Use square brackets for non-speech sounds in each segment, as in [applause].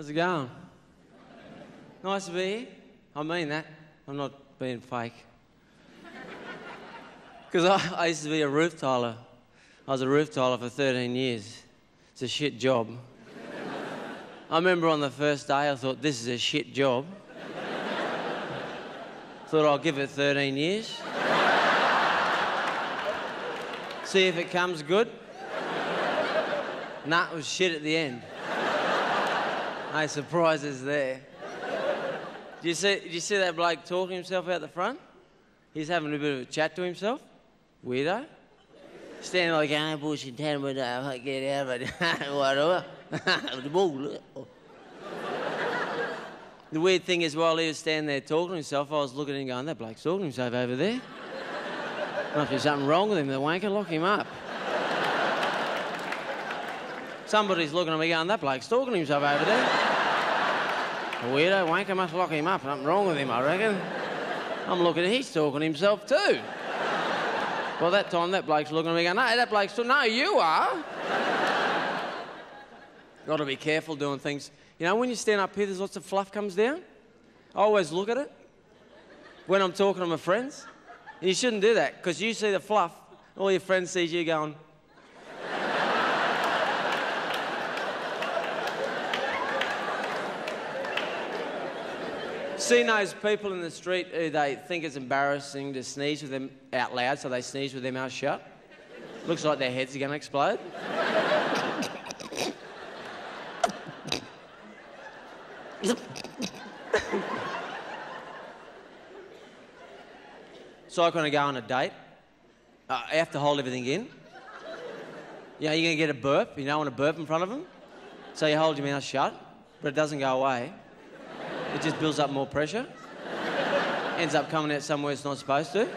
How's it going? Nice to be here. I mean that. I'm not being fake. [laughs] Because I, I used to be a roof tiler. I was a roof tiler for 13 years. It's a shit job. [laughs] I remember on the first day I thought, this is a shit job. [laughs] thought I'll give it 13 years. See if it comes good. Nah, it was shit at the end. No surprises there. Do you see, did you see that bloke talking himself out the front? He's having a bit of a chat to himself. Weirdo. Standing like, an ah, bullshit, town, but uh, get out of it. [laughs] Whatever. [laughs] the ball. The weird thing is, while he was standing there talking to himself, I was looking at him going, that bloke's talking to himself over there. Must be something wrong with him, the wanker, lock him up. Somebody's looking at me going, that bloke's talking to himself over there. Weirdo wanker must lock him up. Something wrong with him, I reckon. I'm looking he's talking to himself too. Well, that time that bloke's looking at me going, no, that bloke's talking. No, you are. Got to be careful doing things. You know, when you stand up here, there's lots of fluff comes down. I always look at it when I'm talking to my friends. And you shouldn't do that because you see the fluff, all your friends see you going. Seen those people in the street who they think it's embarrassing to sneeze with them out loud, so they sneeze with their mouth shut. Looks like their heads are going to explode. so I kind of go on a date. Uh, I have to hold everything in. You know, you're going to get a burp. You don't want to burp in front of them. So you hold your mouth shut, but it doesn't go away. It just builds up more pressure. Ends up coming out somewhere it's not supposed to.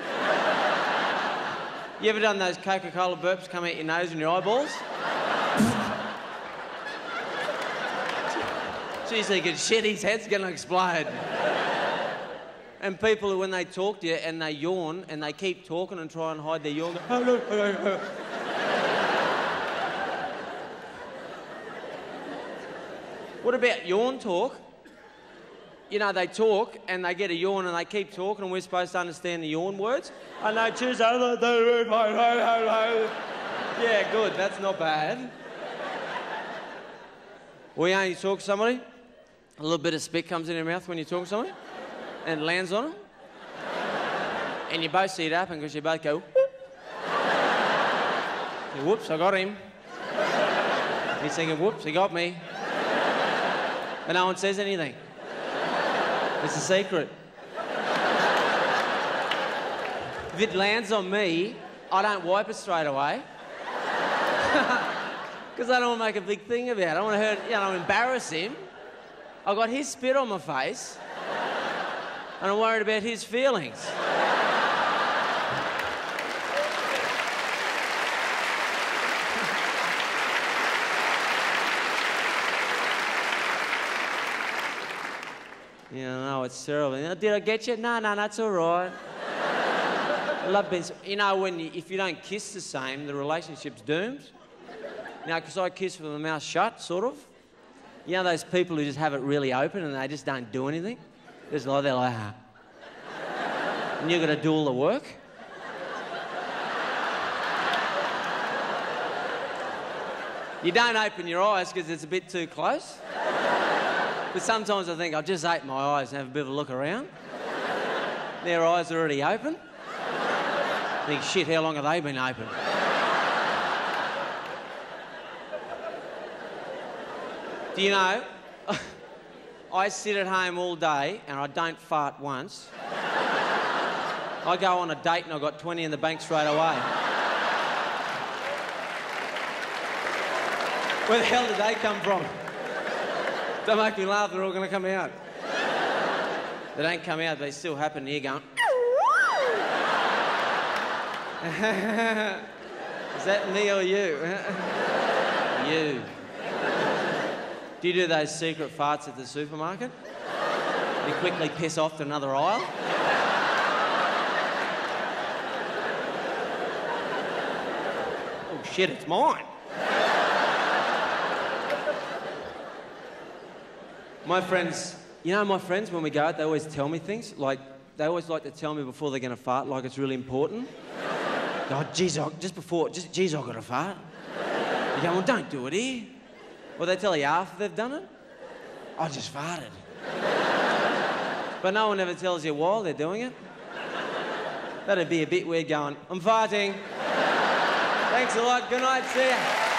You ever done those Coca Cola burps come out your nose and your eyeballs? Jeez, they get shit, his head's gonna explode. And people who, when they talk to you and they yawn and they keep talking and try and hide their yawn, What about yawn talk? You know, they talk and they get a yawn and they keep talking and we're supposed to understand the yawn words. And they choose other. Yeah, good, that's not bad. We only talk to somebody, a little bit of spit comes in your mouth when you talk to somebody and lands on them. And you both see it happen because you both go, whoops, I got him. He's thinking, whoops, he got me. But no one says anything. It's a secret. if it lands on me, I don't wipe it straight away. [laughs] Because I don't want to make a big thing about it. I don't want to hurt, you know, embarrass him. I've got his spit on my face, and I'm worried about his feelings. You know, it's terrible. Did I get you? No, no, that's all right. Love being. You know, when you, if you don't kiss the same, the relationship's doomed. You know, because I kiss with my mouth shut, sort of. You know those people who just have it really open and they just don't do anything? Just like they're like, ah. and you've got to do all the work? You don't open your eyes because it's a bit too close. But sometimes I think I'll just open my eyes and have a bit of a look around. [laughs] Their eyes are already open. I think, shit, how long have they been open? Do you know? [laughs] I sit at home all day and I don't fart once. I go on a date and I've got 20 in the bank straight away. Where the hell did they come from? Don't make me laugh, they're all going to come out. They don't come out, they still happen here going. [laughs] Is that me or you? [laughs] you. Do you do those secret farts at the supermarket? You quickly piss off to another aisle? oh shit, it's mine. My friends, you know, my friends, when we go out, they always tell me things. Like, they always like to tell me before they're going to fart, like it's really important. [laughs] oh, geez, I, just before, just, geez, I've got to fart. You go, well, don't do it here. Well, they tell you after they've done it. I just farted. but no one ever tells you while they're doing it. That'd be a bit weird going, I'm farting. [laughs] Thanks a lot. Good night. See ya.